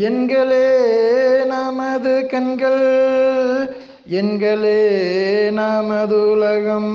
எண்களே நமது கண்கள் எண்களே நமது உலகம்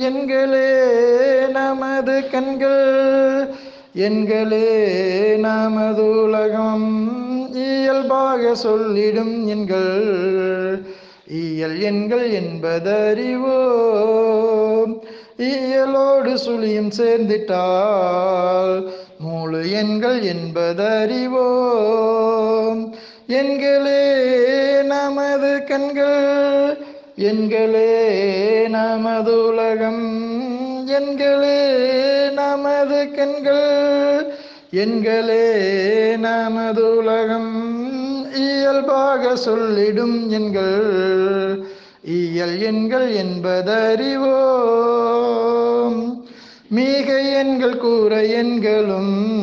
எண்களே நமது கண்கள் எண்களே நமது உலகம். இயல்பாக சொல்லிடும் எண்கள் இயல் எண்கள் என்பதறிவோம். இயலோடு சுழியும் சேர்ந்திட்டால் மூளு எண்கள் என்பதறிவோம். எண்களே நமது கண்கள் எண்களே நமது உலகம். எண்களே நமது கண்கள் எண்களே நமது உலகம். இயல்பாக சொல்லிடும் எண்கள் இயல் எண்கள் என்பதறிவோம். மிக எண்கள் கூற எண்களும்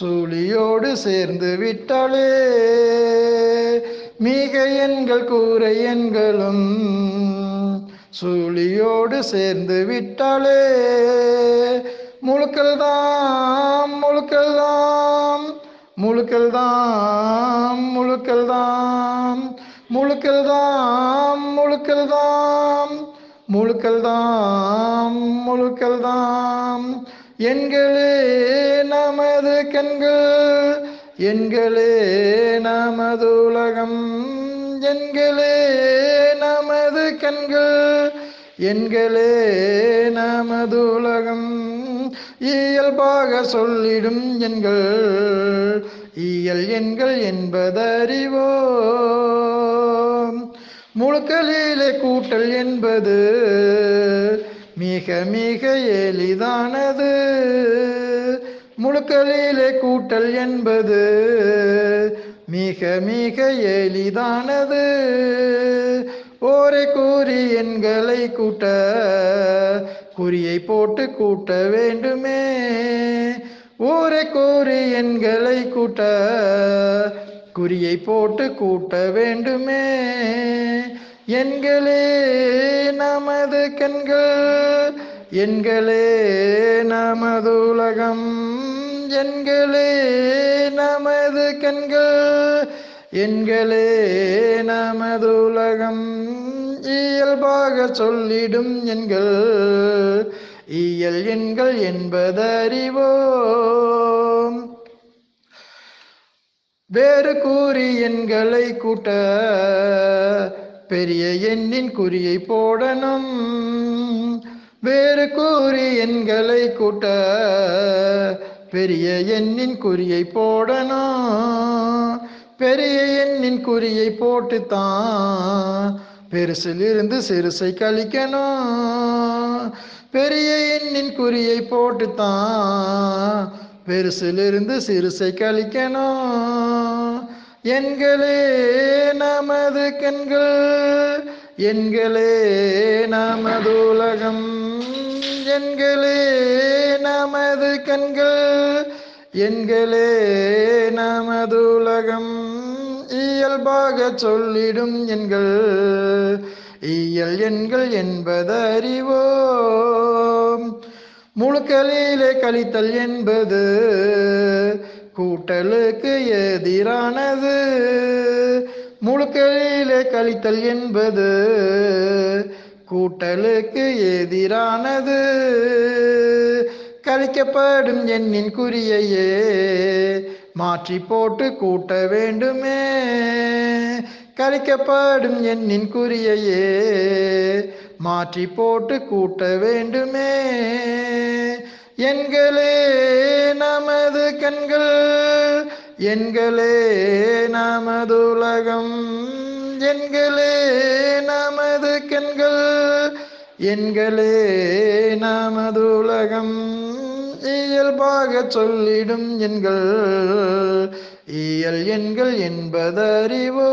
சூழியோடு சேர்ந்து விட்டாலே. மிக எண்கள் கூற எண்களும் சூழியோடு சேர்ந்து விட்டாலே. முழுக்கள் தாம் முழுக்கள் தாம் முழுக்கள் தாம் முழுக்கள் தாம். முழுக்கள் தாம் முழுக்கள் தாம் முழுக்கள் தாம் முழுக்கள் தாம் எண்களே நமது கண்கள் எண்களே நமது உலகம். எண்களே நமது கண்கள் எண்களே நமது உலகம். இயல்பாக சொல்லிடும் எண்கள் இயல் எண்கள் என்பதறிவோ முழுக்களிலே கூட்டல் என்பது மிக மிக எளிதானது. முழுக்களிலே கூட்டல் என்பது மிக மிக எளிதானது. ஓரை கூறி எண்களை கூட்ட குறியை போட்டு கூட்ட வேண்டுமே. ஊரை கூறி எண்களை கூட்ட குறியை போட்டு கூட்ட வேண்டுமே. எண்களே நமது கண்கள் எண்களே நமது உலகம் எண்களே நமது கண்கள் எண்களே நமது உலகம். இயல்பாக சொல்லிடும் எண்கள் இயல் எண்கள் என்பதறிவோம். வேறு கூறி எண்களை கூட்ட பெரிய எண்ணின் குறியை போடணும். வேறு கூறி எண்களை கூட்ட பெரிய எண்ணின் குறியை போடணும். பெரிய எண்ணின் குறியை போட்டுத்தான் பெருசிலிருந்து சிறுசை கழிக்கணும். பெரிய எண்ணின் குறியை போட்டுத்தான் பெருசிலிருந்து சிறுசை கழிக்கணும். எண்களே நமது கண்கள் எண்களே நமது உலகம். எண்களே நமது கண்கள் எண்களே நமது உலகம். இயல்பாக சொல்லிடும் எண்கள் இயல் எண்கள் என்பதறிவோம். முழுக்கலிலே கழித்தல் என்பது கூட்டலுக்கு எதிரானது. முழுக்கலிலே கழித்தல் என்பது கூட்டலுக்கு எதிரானது. கழிக்கப்படும் எண்ணின் குறியையே மாற்றி போட்டு கூட்ட வேண்டுமே. கழிக்கப்படும் எண்ணின் குறியையே மாற்றி போட்டு கூட்ட வேண்டுமே. எண்களே நமது கண்கள் எண்களே நமது உலகம் எண்களே நமது கண்கள் எண்களே நமது உலகம். இயல்பாக சொல்லிடும் எண்கள் இயல் எண்கள் என்பதறிவோ.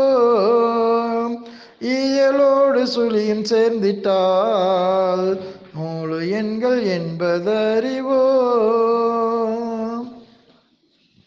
ஈயலோடு சுழியும் சேர்ந்திட்டால் நூலு எண்கள் என்பதறிவோ?